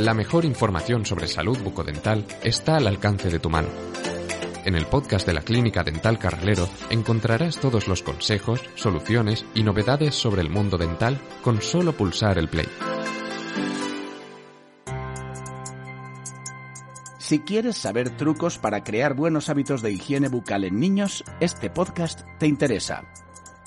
La mejor información sobre salud bucodental está al alcance de tu mano. En el podcast de la Clínica Dental Carralero encontrarás todos los consejos, soluciones y novedades sobre el mundo dental con solo pulsar el play. Si quieres saber trucos para crear buenos hábitos de higiene bucal en niños, este podcast te interesa.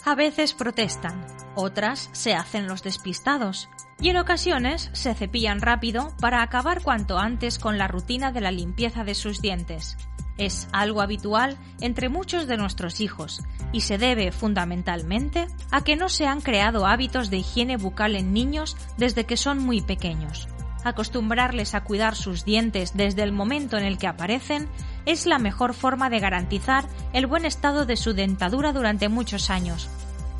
A veces protestan, otras se hacen los despistados y en ocasiones se cepillan rápido para acabar cuanto antes con la rutina de la limpieza de sus dientes. Es algo habitual entre muchos de nuestros hijos y se debe fundamentalmente a que no se han creado hábitos de higiene bucal en niños desde que son muy pequeños. Acostumbrarles a cuidar sus dientes desde el momento en el que aparecen es la mejor forma de garantizar el buen estado de su dentadura durante muchos años.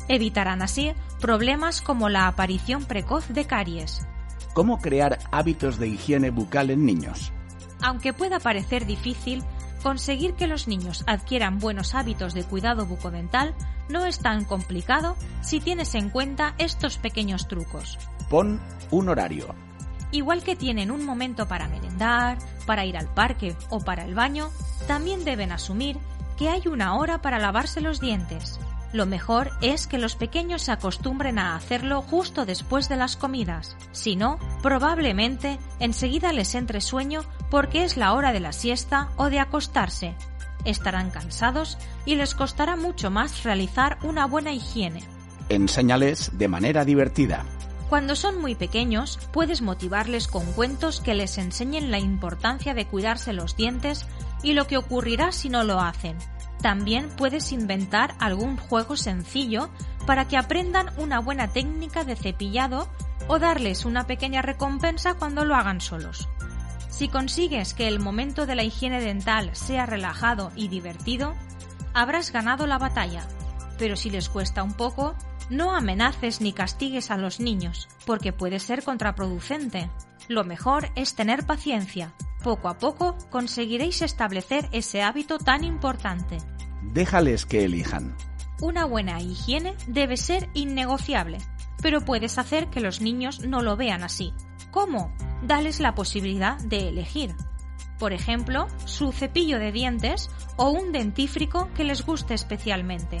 Evitarán así problemas como la aparición precoz de caries. ¿Cómo crear hábitos de higiene bucal en niños? Aunque pueda parecer difícil, conseguir que los niños adquieran buenos hábitos de cuidado bucodental no es tan complicado si tienes en cuenta estos pequeños trucos. Pon un horario. Igual que tienen un momento para merendar, para ir al parque o para el baño, también deben asumir que hay una hora para lavarse los dientes. Lo mejor es que los pequeños se acostumbren a hacerlo justo después de las comidas. Si no, probablemente enseguida les entre sueño porque es la hora de la siesta o de acostarse. Estarán cansados y les costará mucho más realizar una buena higiene. Enséñales de manera divertida. Cuando son muy pequeños, puedes motivarles con cuentos que les enseñen la importancia de cuidarse los dientes y lo que ocurrirá si no lo hacen. También puedes inventar algún juego sencillo para que aprendan una buena técnica de cepillado o darles una pequeña recompensa cuando lo hagan solos. Si consigues que el momento de la higiene dental sea relajado y divertido, habrás ganado la batalla. Pero si les cuesta un poco, no amenaces ni castigues a los niños, porque puede ser contraproducente. Lo mejor es tener paciencia. Poco a poco conseguiréis establecer ese hábito tan importante. Déjales que elijan. Una buena higiene debe ser innegociable, pero puedes hacer que los niños no lo vean así. ¿Cómo? Dales la posibilidad de elegir. Por ejemplo, su cepillo de dientes o un dentífrico que les guste especialmente.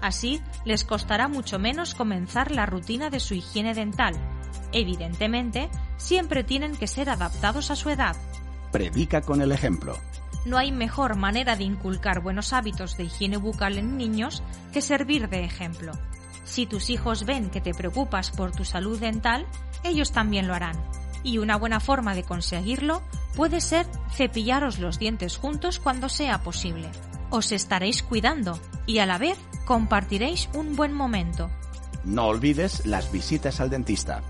Así les costará mucho menos comenzar la rutina de su higiene dental. Evidentemente, siempre tienen que ser adaptados a su edad. Predica con el ejemplo. No hay mejor manera de inculcar buenos hábitos de higiene bucal en niños que servir de ejemplo. Si tus hijos ven que te preocupas por tu salud dental, ellos también lo harán. Y una buena forma de conseguirlo puede ser cepillaros los dientes juntos cuando sea posible. Os estaréis cuidando y a la vez compartiréis un buen momento. No olvides las visitas al dentista.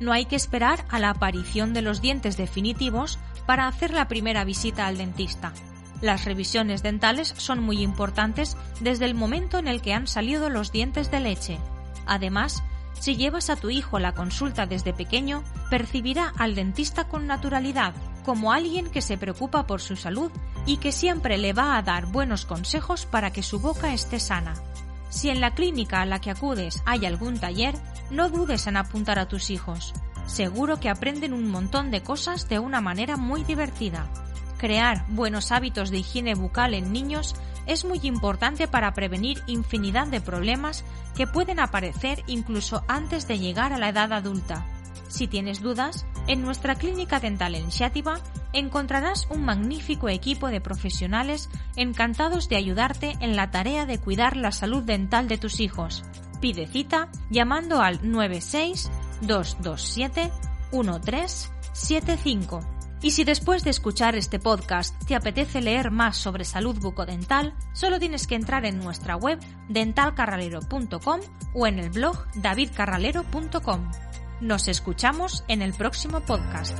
No hay que esperar a la aparición de los dientes definitivos para hacer la primera visita al dentista. Las revisiones dentales son muy importantes desde el momento en el que han salido los dientes de leche. Además, si llevas a tu hijo a la consulta desde pequeño, percibirá al dentista con naturalidad, como alguien que se preocupa por su salud y que siempre le va a dar buenos consejos para que su boca esté sana. Si en la clínica a la que acudes hay algún taller, no dudes en apuntar a tus hijos. Seguro que aprenden un montón de cosas de una manera muy divertida. Crear buenos hábitos de higiene bucal en niños es muy importante para prevenir infinidad de problemas que pueden aparecer incluso antes de llegar a la edad adulta. Si tienes dudas, en nuestra clínica dental en Xátiva encontrarás un magnífico equipo de profesionales encantados de ayudarte en la tarea de cuidar la salud dental de tus hijos. Pide cita llamando al 96 227 1375. Y si después de escuchar este podcast te apetece leer más sobre salud bucodental, solo tienes que entrar en nuestra web dentalcarralero.com o en el blog davidcarralero.com. Nos escuchamos en el próximo podcast.